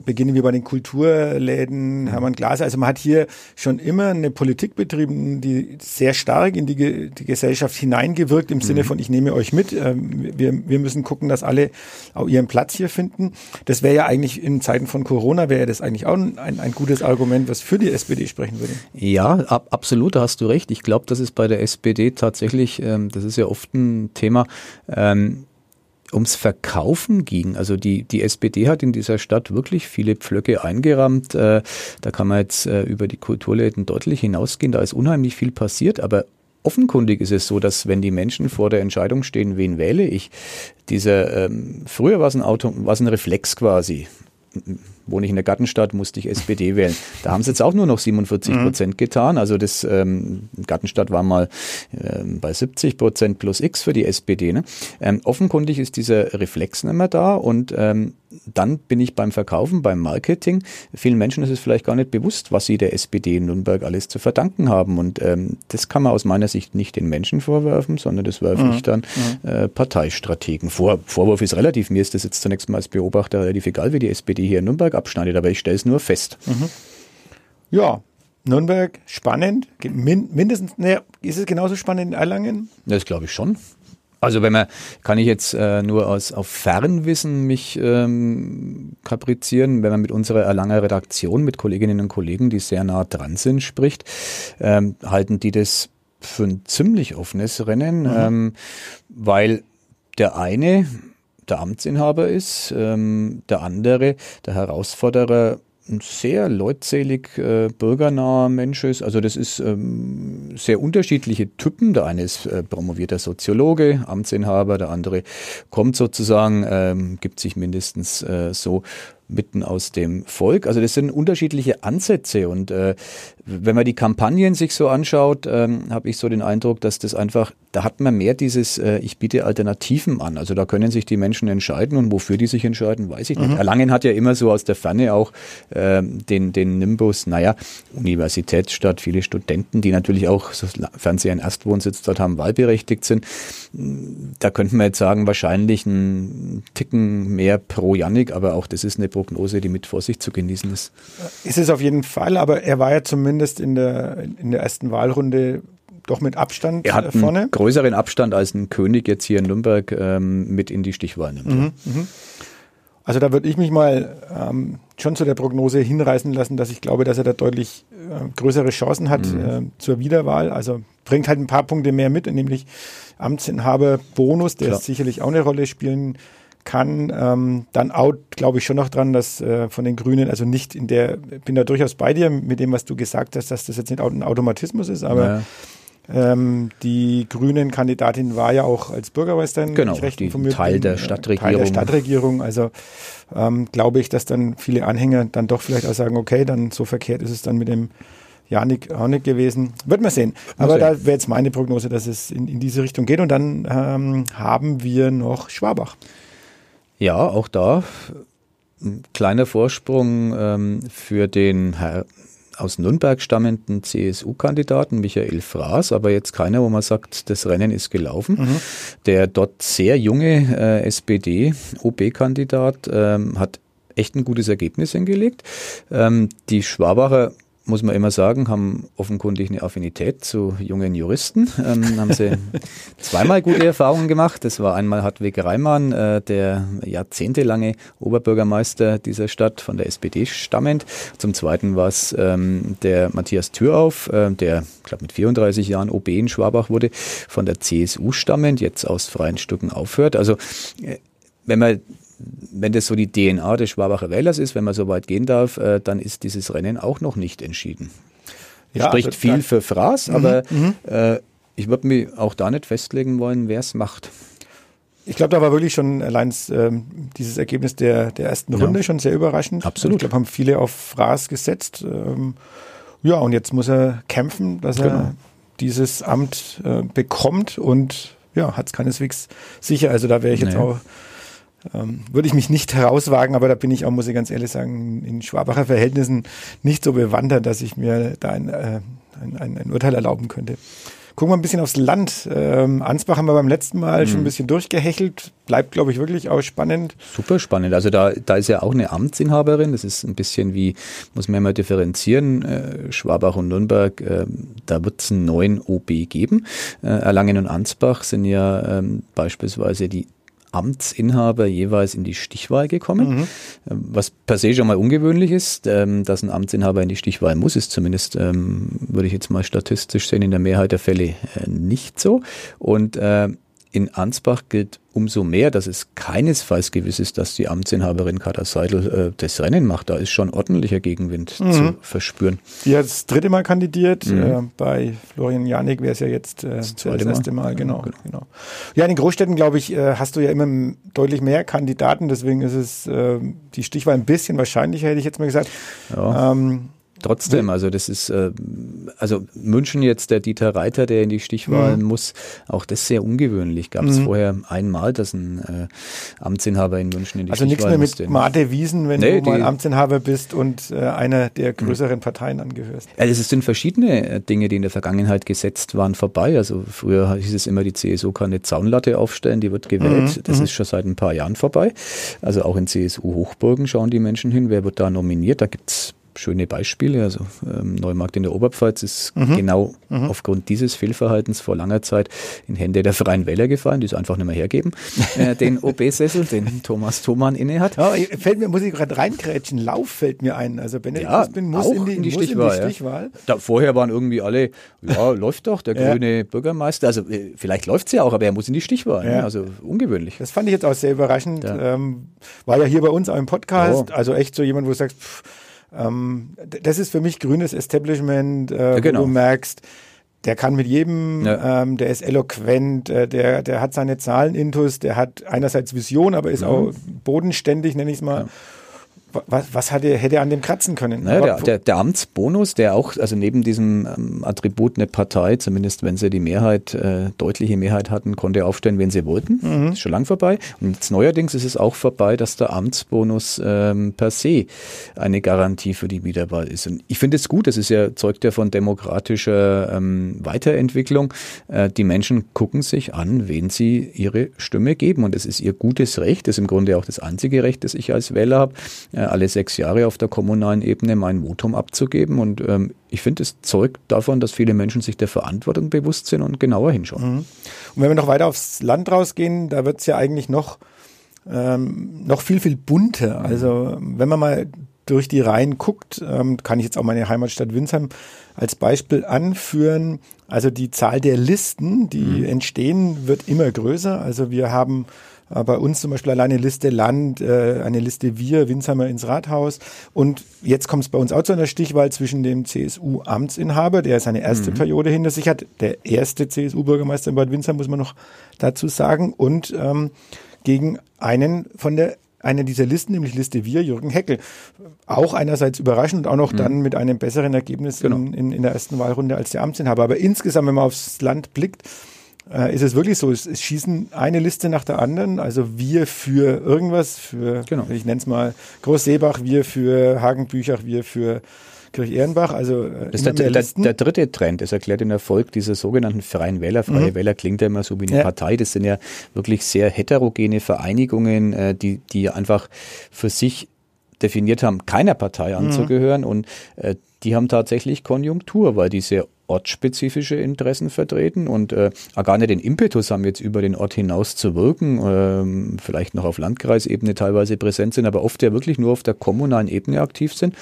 beginnen wir bei den Kulturläden, Hermann Glaser. Also man hat hier schon immer eine Politik betrieben, die sehr stark in die, die Gesellschaft hineingewirkt, im mhm. Sinne von, ich nehme euch mit. Ähm, wir, wir müssen gucken, dass alle auch ihren Platz hier finden. Das wäre ja eigentlich in Zeiten von Corona, wäre das eigentlich auch ein, ein gutes Argument, was für die SPD sprechen würde. Ja, ab, absolut, da hast du recht. Ich glaube, das ist bei der SPD tatsächlich, ähm, das ist ja oft ein Thema, ähm, ums Verkaufen ging. Also die, die SPD hat in dieser Stadt wirklich viele Pflöcke eingerammt. Äh, da kann man jetzt äh, über die Kulturläden deutlich hinausgehen. Da ist unheimlich viel passiert, aber Offenkundig ist es so, dass wenn die Menschen vor der Entscheidung stehen, wen wähle ich, dieser ähm, früher war es ein Auto, war es ein Reflex quasi wohne ich in der Gartenstadt, musste ich SPD wählen. Da haben sie jetzt auch nur noch 47 Prozent mhm. getan. Also das ähm, Gartenstadt war mal ähm, bei 70 Prozent plus X für die SPD. Ne? Ähm, offenkundig ist dieser Reflex nicht mehr da und ähm, dann bin ich beim Verkaufen, beim Marketing. Vielen Menschen ist es vielleicht gar nicht bewusst, was sie der SPD in Nürnberg alles zu verdanken haben. Und ähm, das kann man aus meiner Sicht nicht den Menschen vorwerfen, sondern das werfe mhm. ich dann mhm. äh, Parteistrategen vor. Vorwurf ist relativ. Mir ist das jetzt zunächst mal als Beobachter relativ egal, wie die SPD hier in Nürnberg abschneidet, aber ich stelle es nur fest. Mhm. Ja, Nürnberg, spannend. mindestens, ne, ist es genauso spannend in Erlangen? Das glaube ich schon. Also wenn man, kann ich jetzt äh, nur aus auf Fernwissen mich ähm, kaprizieren, wenn man mit unserer Erlanger Redaktion, mit Kolleginnen und Kollegen, die sehr nah dran sind, spricht, ähm, halten die das für ein ziemlich offenes Rennen, mhm. ähm, weil der eine der Amtsinhaber ist, ähm, der andere der Herausforderer ein sehr leutselig äh, bürgernaher Mensch ist. Also das ist ähm, sehr unterschiedliche Typen. Der eine ist äh, promovierter Soziologe, Amtsinhaber, der andere kommt sozusagen, ähm, gibt sich mindestens äh, so mitten aus dem Volk. Also das sind unterschiedliche Ansätze und äh, wenn man die Kampagnen sich so anschaut, ähm, habe ich so den Eindruck, dass das einfach, da hat man mehr dieses, äh, ich biete Alternativen an. Also da können sich die Menschen entscheiden und wofür die sich entscheiden, weiß ich nicht. Mhm. Erlangen hat ja immer so aus der Ferne auch äh, den, den Nimbus, naja, Universitätsstadt, viele Studenten, die natürlich auch, sofern sie einen Erstwohnsitz dort haben, wahlberechtigt sind. Da könnte man jetzt sagen, wahrscheinlich ein Ticken mehr pro Janik, aber auch das ist eine Prognose, die mit Vorsicht zu genießen ist. Ist es auf jeden Fall, aber er war ja zumindest in der, in der ersten Wahlrunde doch mit Abstand er hat vorne. Einen größeren Abstand als ein König jetzt hier in Nürnberg ähm, mit in die Stichwahl nimmt. Mhm, mhm. Also da würde ich mich mal ähm, schon zu der Prognose hinreißen lassen, dass ich glaube, dass er da deutlich äh, größere Chancen hat mhm. äh, zur Wiederwahl. Also bringt halt ein paar Punkte mehr mit, nämlich Amtsinhaber Bonus, der sicherlich auch eine Rolle spielen kann. Ähm, dann out, glaube ich schon noch dran, dass äh, von den Grünen, also nicht in der, bin da durchaus bei dir mit dem, was du gesagt hast, dass das jetzt nicht ein Automatismus ist, aber ja. Ähm, die grünen Kandidatin war ja auch als Bürgermeisterin genau, recht informiert. Teil der Stadtregierung. Teil der Stadtregierung. Also ähm, glaube ich, dass dann viele Anhänger dann doch vielleicht auch sagen, okay, dann so verkehrt ist es dann mit dem Janik auch nicht gewesen. Wird man sehen. Aber da wäre jetzt meine Prognose, dass es in, in diese Richtung geht. Und dann ähm, haben wir noch Schwabach. Ja, auch da ein kleiner Vorsprung ähm, für den Herr aus Nürnberg stammenden CSU-Kandidaten, Michael Fraß, aber jetzt keiner, wo man sagt, das Rennen ist gelaufen. Mhm. Der dort sehr junge äh, SPD-OB-Kandidat ähm, hat echt ein gutes Ergebnis hingelegt. Ähm, die Schwabacher muss man immer sagen, haben offenkundig eine Affinität zu jungen Juristen. Ähm, haben sie zweimal gute Erfahrungen gemacht. Das war einmal Hartwig Reimann, äh, der jahrzehntelange Oberbürgermeister dieser Stadt von der SPD stammend. Zum Zweiten war es ähm, der Matthias Thürauf, äh, der, glaube, mit 34 Jahren OB in Schwabach wurde, von der CSU stammend, jetzt aus freien Stücken aufhört. Also äh, wenn man wenn das so die DNA des Schwabacher Wählers ist, wenn man so weit gehen darf, äh, dann ist dieses Rennen auch noch nicht entschieden. Ja, Spricht also, viel für Fraß, mhm, aber mhm. äh, ich würde mich auch da nicht festlegen wollen, wer es macht. Ich glaube, da war wirklich schon allein ähm, dieses Ergebnis der, der ersten Runde ja. schon sehr überraschend. Absolut. Ich glaube, haben viele auf Fraß gesetzt. Ähm, ja, und jetzt muss er kämpfen, dass genau. er dieses Amt äh, bekommt und ja, hat es keineswegs sicher. Also da wäre ich jetzt nee. auch ähm, würde ich mich nicht herauswagen, aber da bin ich auch, muss ich ganz ehrlich sagen, in Schwabacher Verhältnissen nicht so bewandert, dass ich mir da ein, äh, ein, ein, ein Urteil erlauben könnte. Gucken wir ein bisschen aufs Land. Ähm, Ansbach haben wir beim letzten Mal mhm. schon ein bisschen durchgehechelt. Bleibt, glaube ich, wirklich auch spannend. Super spannend. Also da, da ist ja auch eine Amtsinhaberin. Das ist ein bisschen wie, muss man mal differenzieren, äh, Schwabach und Nürnberg, äh, da wird es einen neuen OB geben. Äh, Erlangen und Ansbach sind ja ähm, beispielsweise die Amtsinhaber jeweils in die Stichwahl gekommen, mhm. Ähm, was per se schon mal ungewöhnlich ist. Ähm, dass ein Amtsinhaber in die Stichwahl muss, ist zumindest, ähm, würde ich jetzt mal statistisch sehen, in der Mehrheit der Fälle äh, nicht so. Und äh, in Ansbach gilt umso mehr, dass es keinesfalls gewiss ist, dass die Amtsinhaberin Katar Seidel äh, das Rennen macht. Da ist schon ordentlicher Gegenwind mhm. zu verspüren. Die hat das dritte Mal kandidiert. Mhm. Äh, bei Florian Janik wäre es ja jetzt äh, das, das erste Mal. Mal. Genau, genau, genau. Ja, in den Großstädten, glaube ich, äh, hast du ja immer deutlich mehr Kandidaten. Deswegen ist es äh, die Stichwahl ein bisschen wahrscheinlicher, hätte ich jetzt mal gesagt. Ja. Ähm, Trotzdem, also das ist, äh, also München jetzt, der Dieter Reiter, der in die Stichwahl mhm. muss, auch das sehr ungewöhnlich. Gab es mhm. vorher einmal, dass ein äh, Amtsinhaber in München in die also Stichwahl Also nichts mehr mit Mate Wiesen, wenn nee, du mal Amtsinhaber bist und äh, einer der mhm. größeren Parteien angehörst. Also es sind verschiedene äh, Dinge, die in der Vergangenheit gesetzt waren, vorbei. Also früher hieß es immer, die CSU kann eine Zaunlatte aufstellen, die wird gewählt. Mhm. Das mhm. ist schon seit ein paar Jahren vorbei. Also auch in CSU-Hochburgen schauen die Menschen hin, wer wird da nominiert. Da gibt's schöne Beispiele. Also ähm, Neumarkt in der Oberpfalz ist mhm. genau mhm. aufgrund dieses Fehlverhaltens vor langer Zeit in Hände der Freien Wähler gefallen, die es einfach nicht mehr hergeben, äh, den OB-Sessel, den Thomas Thomann inne hat. Ja, fällt mir, muss ich gerade reingrätschen, Lauf fällt mir ein. Also Benedikt ja, bin, muss, in die, in die muss Stichwahl. In die Stichwahl. Ja. Da, vorher waren irgendwie alle, ja, läuft doch, der grüne Bürgermeister. Also äh, vielleicht läuft es ja auch, aber er muss in die Stichwahl. Ne? Also ungewöhnlich. Das fand ich jetzt auch sehr überraschend. Ähm, war ja hier bei uns auch im Podcast, also echt so jemand, wo du sagst, pff, ähm, das ist für mich grünes Establishment, äh, ja, genau. wo du merkst, der kann mit jedem, ja. ähm, der ist eloquent, äh, der, der hat seine Zahlen intus, der hat einerseits Vision, aber ist mhm. auch bodenständig, nenne ich es mal. Was, was hat er, hätte er an dem kratzen können? Naja, der, der, der, Amtsbonus, der auch, also neben diesem ähm, Attribut eine Partei, zumindest wenn sie die Mehrheit, äh, deutliche Mehrheit hatten, konnte aufstellen, wenn sie wollten. Mhm. Ist schon lang vorbei. Und jetzt neuerdings ist es auch vorbei, dass der Amtsbonus ähm, per se eine Garantie für die Wiederwahl ist. Und ich finde es gut, das ist ja, zeugt ja von demokratischer ähm, Weiterentwicklung. Äh, die Menschen gucken sich an, wen sie ihre Stimme geben. Und es ist ihr gutes Recht, das ist im Grunde auch das einzige Recht, das ich als Wähler habe, äh, alle sechs Jahre auf der kommunalen Ebene mein Votum abzugeben. Und ähm, ich finde, es zeugt davon, dass viele Menschen sich der Verantwortung bewusst sind und genauer hinschauen. Mhm. Und wenn wir noch weiter aufs Land rausgehen, da wird es ja eigentlich noch, ähm, noch viel, viel bunter. Mhm. Also wenn man mal durch die Reihen guckt, ähm, kann ich jetzt auch meine Heimatstadt Winsheim als Beispiel anführen. Also die Zahl der Listen, die mhm. entstehen, wird immer größer. Also wir haben äh, bei uns zum Beispiel alleine Liste Land, äh, eine Liste Wir, Winsheimer ins Rathaus. Und jetzt kommt es bei uns auch zu einer Stichwahl zwischen dem CSU-Amtsinhaber, der seine erste mhm. Periode hinter sich hat, der erste CSU-Bürgermeister in Bad Windsheim, muss man noch dazu sagen, und ähm, gegen einen von der eine dieser Listen, nämlich Liste Wir, Jürgen Heckel. Auch einerseits überraschend und auch noch mhm. dann mit einem besseren Ergebnis genau. in, in, in der ersten Wahlrunde als der Amtsinhaber. Aber insgesamt, wenn man aufs Land blickt, äh, ist es wirklich so, es, es, schießen eine Liste nach der anderen, also wir für irgendwas, für, genau. ich nenne es mal Groß-Seebach, wir für Hagenbüchach, wir für Kirch-Ehrenbach, also äh, das der, der, der, dritte Trend. Das erklärt den Erfolg dieser sogenannten Freien Wähler. Freie mhm. Wähler klingt ja immer so wie eine ja. Partei. Das sind ja wirklich sehr heterogene Vereinigungen, äh, die, die einfach für sich definiert haben, keiner Partei mhm. anzugehören. Mhm. Und äh, die haben tatsächlich Konjunktur, weil diese ortsspezifische Interessen vertreten und äh, gar nicht den Impetus haben, jetzt über den Ort hinaus zu wirken, ähm, vielleicht noch auf Landkreisebene teilweise präsent sind, aber oft ja wirklich nur auf der kommunalen Ebene aktiv sind.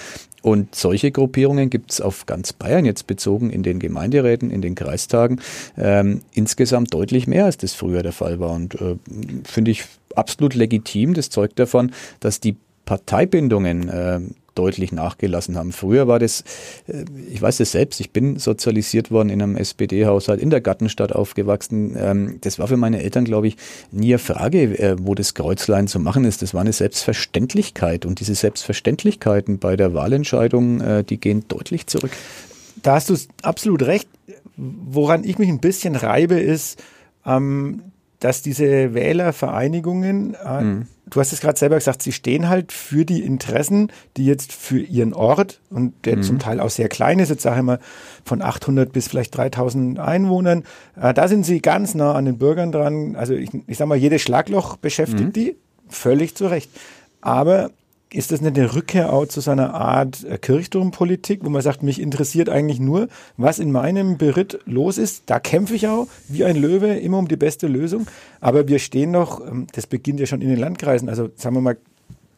Und solche Gruppierungen gibt es auf ganz Bayern jetzt bezogen in den Gemeinderäten, in den Kreistagen ähm, insgesamt deutlich mehr, als das früher der Fall war. Und äh, finde ich absolut legitim. Das zeugt davon, dass die Parteibindungen äh, deutlich nachgelassen haben. Früher war das, äh, ich weiß es selbst, ich bin sozialisiert worden in einem SPD-Haushalt in der Gartenstadt aufgewachsen. Ähm, das war für meine Eltern, glaube ich, nie eine Frage, äh, wo das Kreuzlein zu machen ist. Das war eine Selbstverständlichkeit und diese Selbstverständlichkeiten bei der Wahlentscheidung, äh, die gehen deutlich zurück. Da hast du absolut recht. Woran ich mich ein bisschen reibe, ist, ähm, dass diese Wählervereinigungen, äh, mhm. Du hast es gerade selber gesagt, sie stehen halt für die Interessen, die jetzt für ihren Ort und der mhm. zum Teil auch sehr klein ist, jetzt sage ich mal von 800 bis vielleicht 3000 Einwohnern, äh, da sind sie ganz nah an den Bürgern dran. Also ich, ich sage mal, jedes Schlagloch beschäftigt mhm. die, völlig zu Recht. Aber ist das nicht eine Rückkehr auch zu seiner Art äh, Kirchturmpolitik, wo man sagt, mich interessiert eigentlich nur, was in meinem Beritt los ist. Da kämpfe ich auch wie ein Löwe immer um die beste Lösung. Aber wir stehen noch, ähm, das beginnt ja schon in den Landkreisen, also sagen wir mal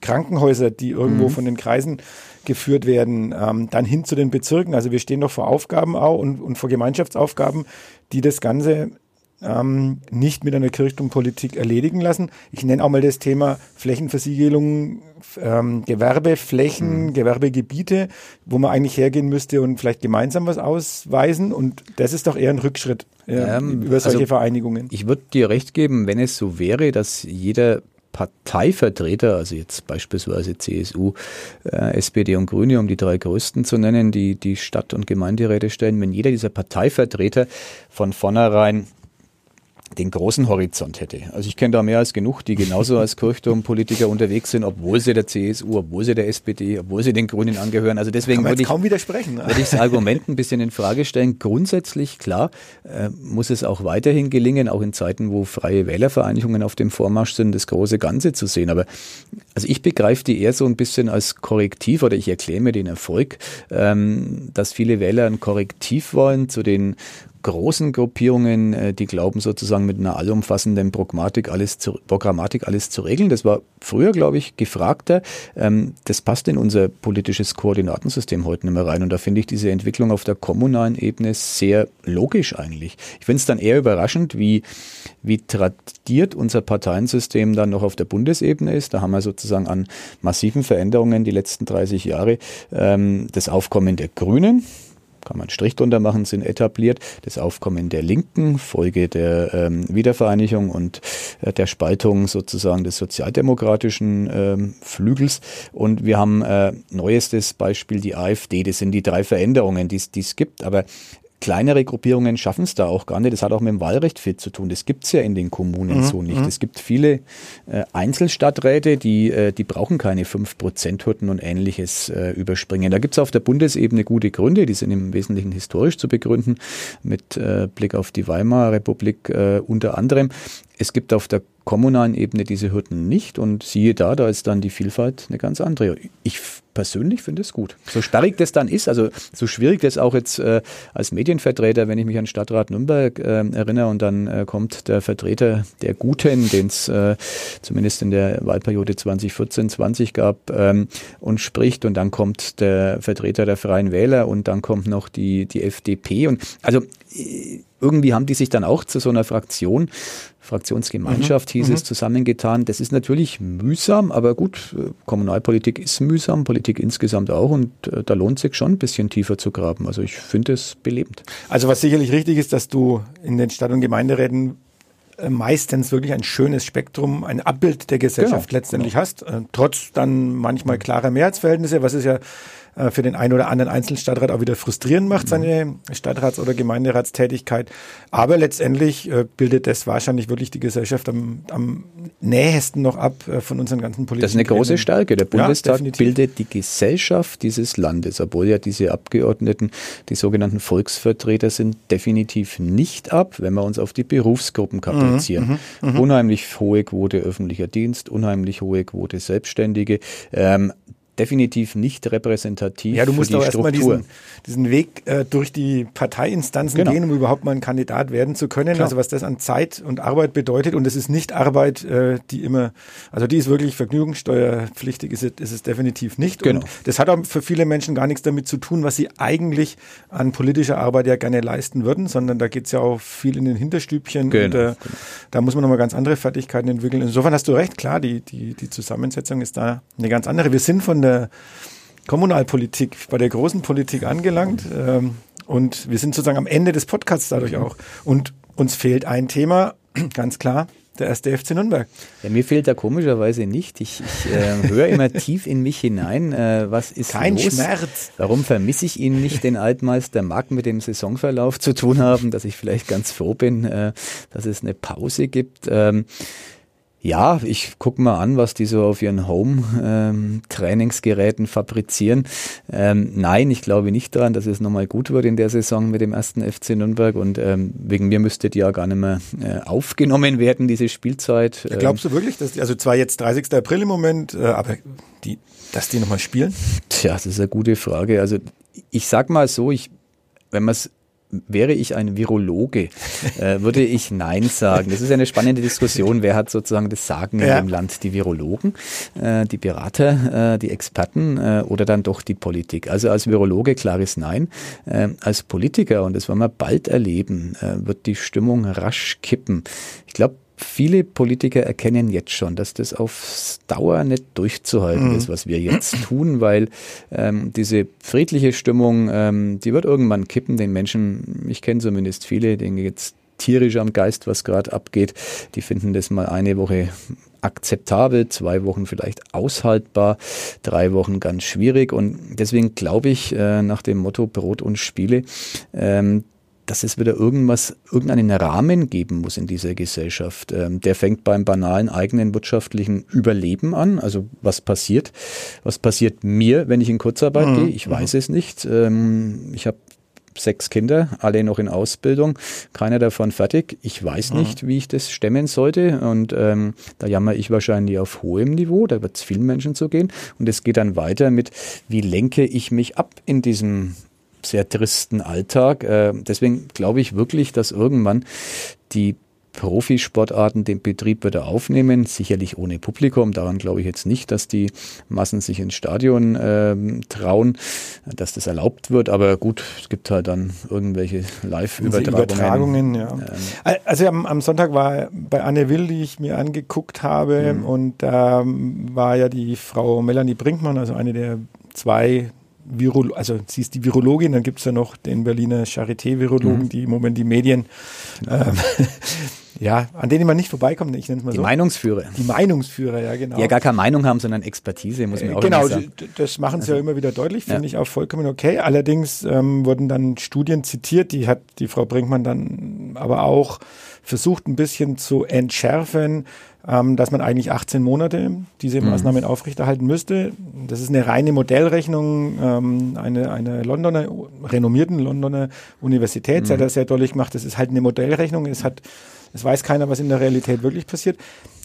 Krankenhäuser, die irgendwo mhm. von den Kreisen geführt werden, ähm, dann hin zu den Bezirken. Also wir stehen noch vor Aufgaben auch und, und vor Gemeinschaftsaufgaben, die das Ganze ähm, nicht mit einer Kirchturmpolitik erledigen lassen. Ich nenne auch mal das Thema Flächenversiegelung, ähm, Gewerbeflächen, mhm. Gewerbegebiete, wo man eigentlich hergehen müsste und vielleicht gemeinsam was ausweisen. Und das ist doch eher ein Rückschritt äh, ähm, über solche also Vereinigungen. Ich würde dir recht geben, wenn es so wäre, dass jeder Parteivertreter, also jetzt beispielsweise CSU, äh, SPD und Grüne, um die drei größten zu nennen, die die Stadt- und Gemeinderäte stellen, wenn jeder dieser Parteivertreter von vornherein den großen Horizont hätte. Also ich kenne da mehr als genug, die genauso als Kirchturmpolitiker unterwegs sind, obwohl sie der CSU, obwohl sie der SPD, obwohl sie den Grünen angehören. Also deswegen würde ich, kaum widersprechen. würde ich das Argument ein bisschen in Frage stellen. Grundsätzlich, klar, äh, muss es auch weiterhin gelingen, auch in Zeiten, wo freie Wählervereinigungen auf dem Vormarsch sind, das große Ganze zu sehen. Aber also ich begreife die eher so ein bisschen als Korrektiv oder ich erkläre mir den Erfolg, ähm, dass viele Wähler ein Korrektiv wollen zu den großen Gruppierungen, äh, die glauben sozusagen mit einer allumfassenden Programmatik alles zu, Programmatik alles zu regeln. Das war früher, glaube ich, gefragter. Ähm, das passt in unser politisches Koordinatensystem heute nicht mehr rein. Und da finde ich diese Entwicklung auf der kommunalen Ebene sehr logisch eigentlich. Ich finde es dann eher überraschend, wie, wie tradiert unser Parteiensystem dann noch auf der Bundesebene ist. Da haben wir sozusagen an massiven Veränderungen die letzten 30 Jahre ähm, das Aufkommen der Grünen, kann man Strich drunter machen, sind etabliert. Das Aufkommen der Linken, Folge der ähm, Wiedervereinigung und äh, der Spaltung sozusagen des sozialdemokratischen ähm, Flügels. Und wir haben äh, neuestes Beispiel die AfD. Das sind die drei Veränderungen, die es gibt. Aber kleinere Gruppierungen schaffen es da auch gar nicht. Das hat auch mit dem Wahlrecht viel zu tun. Das gibt es ja in den Kommunen mhm. so nicht. Mhm. Es gibt viele äh, Einzelstadträte, die, äh, die brauchen keine 5%-Hürden und ähnliches äh, überspringen. Da gibt es auf der Bundesebene gute Gründe, die sind im Wesentlichen historisch zu begründen, mit äh, Blick auf die Weimarer Republik äh, unter anderem. Es gibt auf der kommunalen Ebene diese Hürden nicht und siehe da, da ist dann die Vielfalt eine ganz andere. Ich persönlich finde es gut. So sperrig das dann ist, also so schwierig das auch jetzt äh, als Medienvertreter, wenn ich mich an Stadtrat Nürnberg äh, erinnere und dann äh, kommt der Vertreter der Guten, den es äh, zumindest in der Wahlperiode 2014-20 gab ähm, und spricht und dann kommt der Vertreter der Freien Wähler und dann kommt noch die, die FDP und also äh, irgendwie haben die sich dann auch zu so einer Fraktion Fraktionsgemeinschaft mhm. hieß mhm. es, zusammengetan. Das ist natürlich mühsam, aber gut, äh, Kommunalpolitik ist mühsam, Politik insgesamt auch und äh, da lohnt sich schon ein bisschen tiefer zu graben. Also ich finde es belebend. Also was sicherlich richtig ist, dass du in den Stadt- und Gemeinderäten äh, meistens wirklich ein schönes Spektrum, ein Abbild der Gesellschaft genau. letztendlich genau. hast, trotz dann manchmal klarer Mehrheitsverhältnisse, was es ja äh, für den einen oder anderen Einzelstadtrat auch wieder frustrierend macht, seine Stadtrats- oder Gemeinderatstätigkeit. Aber letztendlich äh, bildet das wahrscheinlich wirklich die Gesellschaft am, am nähesten noch ab äh, von unseren ganzen Politikern. Das ist eine große Stärke. Der Bundestag definitiv. bildet die Gesellschaft dieses Landes, obwohl ja diese Abgeordneten, die sogenannten Volksvertreter sind, definitiv nicht ab, wenn wir uns auf die Berufsgruppen kaprizieren. Unheimlich hohe Quote öffentlicher Dienst, unheimlich hohe Quote Selbstständige. Ähm, definitiv nicht repräsentativ Ja, du musst auch erstmal diesen, diesen Weg äh, durch die Parteiinstanzen Genau. gehen, um überhaupt mal ein Kandidat werden zu können. Klar. Also was das an Zeit und Arbeit bedeutet. Und es ist nicht Arbeit, äh, die immer, also die ist wirklich vergnügungssteuerpflichtig, ist es, ist es definitiv nicht. Genau. Und das hat auch für viele Menschen gar nichts damit zu tun, was sie eigentlich an politischer Arbeit ja gerne leisten würden, sondern da geht's ja auch viel in den Hinterstübchen. Genau, und äh, da muss man nochmal ganz andere Fertigkeiten entwickeln. Insofern hast du recht, klar, die, die, die Zusammensetzung ist da eine ganz andere. Wir sind von der Kommunalpolitik, bei der großen Politik angelangt. Ähm, und wir sind sozusagen am Ende des Podcasts dadurch auch. Und uns fehlt ein Thema, ganz klar, der erste FC Nürnberg. Ja, mir fehlt da komischerweise nicht. Ich, ich äh, höre immer tief in mich hinein, äh, was ist Kein los? Schmerz. Warum vermisse ich ihn nicht, den Altmeister? Mag mit dem Saisonverlauf zu tun haben, dass ich vielleicht ganz froh bin, äh, dass es eine Pause gibt. Ähm, ja, ich gucke mal an, was die so auf ihren Home-Trainingsgeräten fabrizieren. Ähm, nein, ich glaube nicht daran, dass es nochmal gut wird in der Saison mit dem ersten FC Nürnberg und ähm, wegen mir müsste die ja gar nicht mehr äh, aufgenommen werden, diese Spielzeit. Ähm, Glaubst du wirklich, dass die, also zwar jetzt 30. April im Moment, äh, aber die, dass die nochmal spielen? Tja, das ist eine gute Frage. Also ich sag mal so, ich, wenn man es Wäre ich ein Virologe, äh, würde ich Nein sagen. Das ist eine spannende Diskussion. Wer hat sozusagen das Sagen Ja. in dem Land? Die Virologen, äh, die Berater, äh, die Experten oder dann doch die Politik? Also als Virologe klares Nein. Als Politiker, und das werden wir bald erleben, wird die Stimmung rasch kippen. Ich glaube, viele Politiker erkennen jetzt schon, dass das auf Dauer nicht durchzuhalten ist, was wir jetzt tun, weil ähm, diese friedliche Stimmung, ähm, die wird irgendwann kippen. Den Menschen, ich kenne zumindest viele, denen jetzt tierisch am Geist, was gerade abgeht, die finden das mal eine Woche akzeptabel, zwei Wochen vielleicht aushaltbar, drei Wochen ganz schwierig. Und deswegen glaube ich, äh, nach dem Motto Brot und Spiele, ähm, dass es wieder irgendwas, irgendeinen Rahmen geben muss in dieser Gesellschaft. Ähm, der fängt beim banalen eigenen wirtschaftlichen Überleben an. Also was passiert? Was passiert mir, wenn ich in Kurzarbeit Mhm. gehe? Ich weiß es nicht. Ähm, ich habe sechs Kinder, alle noch in Ausbildung, keiner davon fertig. Ich weiß nicht, wie ich das stemmen sollte. Und ähm, da jammer ich wahrscheinlich auf hohem Niveau, da wird es vielen Menschen so gehen. Und es geht dann weiter mit, wie lenke ich mich ab in diesem sehr tristen Alltag. Äh, deswegen glaube ich wirklich, dass irgendwann die Profisportarten den Betrieb wieder aufnehmen, sicherlich ohne Publikum. Daran glaube ich jetzt nicht, dass die Massen sich ins Stadion ähm, trauen, dass das erlaubt wird. Aber gut, es gibt halt dann irgendwelche Live-Übertragungen. Übertragungen, ja. Ähm, Also am, am Sonntag war bei Anne Will, die ich mir angeguckt habe, Mhm. und da war ja die Frau Melanie Brinkmann, also eine der zwei Virolo also sie ist die Virologin, dann gibt es ja noch den Berliner Charité-Virologen, Mhm. die im Moment die Medien, ähm, ja, an denen man nicht vorbeikommt, ich nenne es mal die so. Meinungsführer, die Meinungsführer, ja genau. die ja gar keine Meinung haben, sondern Expertise, muss man Äh, auch Genau, sagen. d- das machen sie ja immer wieder deutlich, finde Ja. ich auch vollkommen okay. Allerdings ähm, wurden dann Studien zitiert, die hat die Frau Brinkmann dann aber auch versucht ein bisschen zu entschärfen, ähm, dass man eigentlich 18 Monate diese Mhm. Maßnahmen aufrechterhalten müsste. Das ist eine reine Modellrechnung ähm, eine, eine Londoner, renommierten Londoner Universität, Mhm. sie hat das sehr deutlich gemacht, das ist halt eine Modellrechnung, es hat, es weiß keiner, was in der Realität wirklich passiert.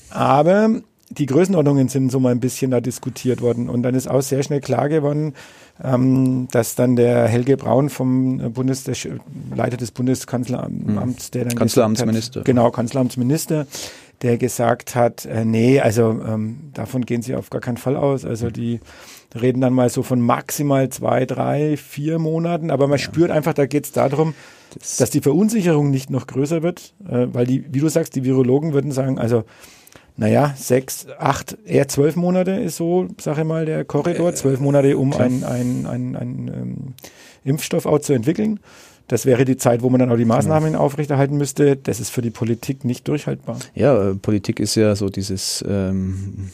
Aber die Größenordnungen sind so mal ein bisschen da diskutiert worden. Und dann ist auch sehr schnell klar geworden, ähm, dass dann der Helge Braun vom äh, Bundes, der Leiter des Bundeskanzleramts, der dann Kanzleramtsminister. hat, genau, Kanzleramtsminister, der gesagt hat, äh, nee, also ähm, davon gehen sie auf gar keinen Fall aus. Also die reden dann mal so von maximal zwei, drei, vier Monaten, aber man spürt einfach, da geht es darum, Das- dass die Verunsicherung nicht noch größer wird, äh, weil die, wie du sagst, die Virologen würden sagen, also naja, sechs, acht, eher zwölf Monate ist so, sag ich mal, der Korridor. Zwölf Monate, um einen ein, ein, ein, ähm, Impfstoff auch zu entwickeln. Das wäre die Zeit, wo man dann auch die Maßnahmen aufrechterhalten müsste. Das ist für die Politik nicht durchhaltbar. Ja, äh, Politik ist ja so dieses ähm,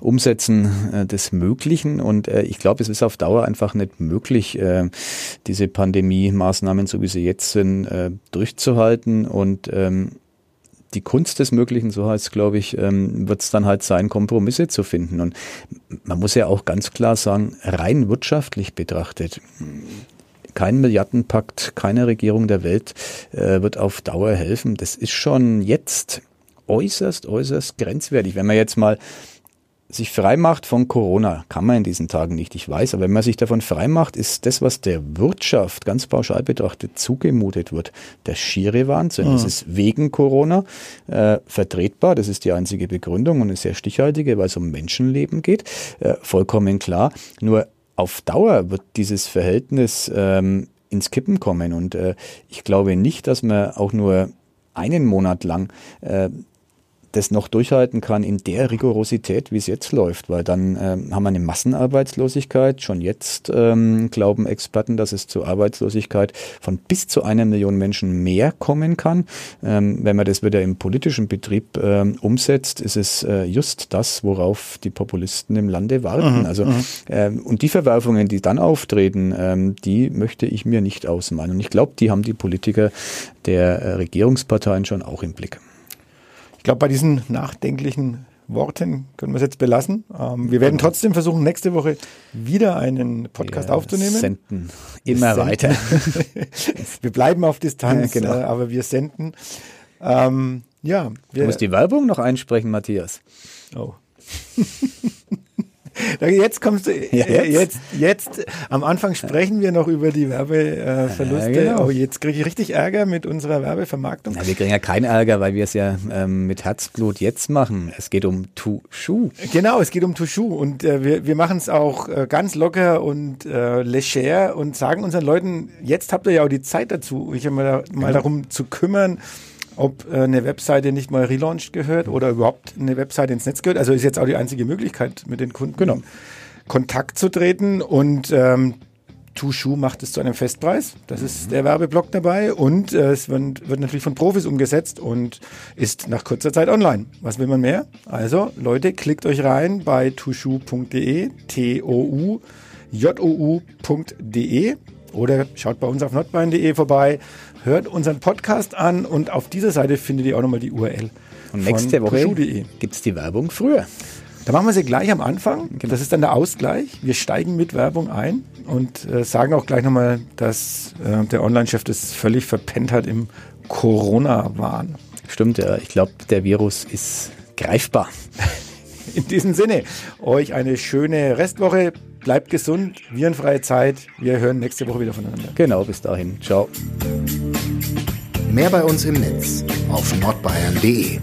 Umsetzen äh, des Möglichen und äh, ich glaube, es ist auf Dauer einfach nicht möglich, äh, diese Pandemie-Maßnahmen, so wie sie jetzt sind, äh, durchzuhalten und ähm, die Kunst des Möglichen, so heißt es, glaube ich, ähm, wird es dann halt sein, Kompromisse zu finden. Und man muss ja auch ganz klar sagen, rein wirtschaftlich betrachtet, kein Milliardenpakt, keine Regierung der Welt äh, wird auf Dauer helfen. Das ist schon jetzt äußerst, äußerst grenzwertig. Wenn man jetzt mal sich frei macht von Corona, kann man in diesen Tagen nicht, ich weiß, aber wenn man sich davon frei macht, ist das, was der Wirtschaft ganz pauschal betrachtet zugemutet wird, der schiere Wahnsinn. Mhm. Das ist wegen Corona äh, vertretbar, das ist die einzige Begründung und eine sehr stichhaltige, weil es um Menschenleben geht, äh, vollkommen klar. Nur auf Dauer wird dieses Verhältnis ähm, ins Kippen kommen und äh, ich glaube nicht, dass man auch nur einen Monat lang äh, das noch durchhalten kann in der Rigorosität, wie es jetzt läuft, weil dann ähm, haben wir eine Massenarbeitslosigkeit. Schon jetzt ähm, glauben Experten, dass es zur Arbeitslosigkeit von bis zu einer Million Menschen mehr kommen kann. Ähm, wenn man das wieder im politischen Betrieb ähm, umsetzt, ist es äh, just das, worauf die Populisten im Lande warten. Mhm, also mhm. ähm, und die Verwerfungen, die dann auftreten, ähm, die möchte ich mir nicht ausmalen. Und ich glaube, die haben die Politiker der äh, Regierungsparteien schon auch im Blick. Ich glaube, bei diesen nachdenklichen Worten können wir es jetzt belassen. Ähm, wir werden trotzdem versuchen, nächste Woche wieder einen Podcast wir aufzunehmen. Senden immer senden. weiter. wir bleiben auf Distanz, ja, genau. äh, aber wir senden. Ähm, ja, wir, du musst die Werbung noch einsprechen, Matthias. Oh. Jetzt kommst du, ja, jetzt. jetzt. jetzt, am Anfang sprechen wir noch über die Werbeverluste. Ja, genau. Oh, jetzt kriege ich richtig Ärger mit unserer Werbevermarktung. Na, wir kriegen ja keinen Ärger, weil wir es ja ähm, mit Herzblut jetzt machen. Es geht um Tushu. Genau, es geht um Tushu und äh, wir, wir machen es auch äh, ganz locker und äh, leger und sagen unseren Leuten, jetzt habt ihr ja auch die Zeit dazu, euch mal, mal genau. darum zu kümmern, ob äh, eine Webseite nicht mal relaunched gehört oder überhaupt eine Webseite ins Netz gehört. Also ist jetzt auch die einzige Möglichkeit, mit den Kunden genau. Kontakt zu treten. Und ähm, Tushu macht es zu einem Festpreis. Das ist mhm. der Werbeblock dabei. Und äh, es wird, wird, natürlich von Profis umgesetzt und ist nach kurzer Zeit online. Was will man mehr? Also, Leute, klickt euch rein bei tushu.de, T-O-U, J-O-U.de oder schaut bei uns auf notbein.de vorbei hört unseren Podcast an und auf dieser Seite findet ihr auch nochmal die URL. Und nächste Woche gibt es die Werbung früher. Da machen wir sie gleich am Anfang. Genau. Das ist dann der Ausgleich. Wir steigen mit Werbung ein und äh, sagen auch gleich nochmal, dass äh, der Online-Chef das völlig verpennt hat im Corona-Wahn. Stimmt, ja. Ich glaube, der Virus ist greifbar. In diesem Sinne, euch eine schöne Restwoche. Bleibt gesund, virenfreie Zeit. Wir hören nächste Woche wieder voneinander. Genau, bis dahin. Ciao. Mehr bei uns im Netz auf nordbayern.de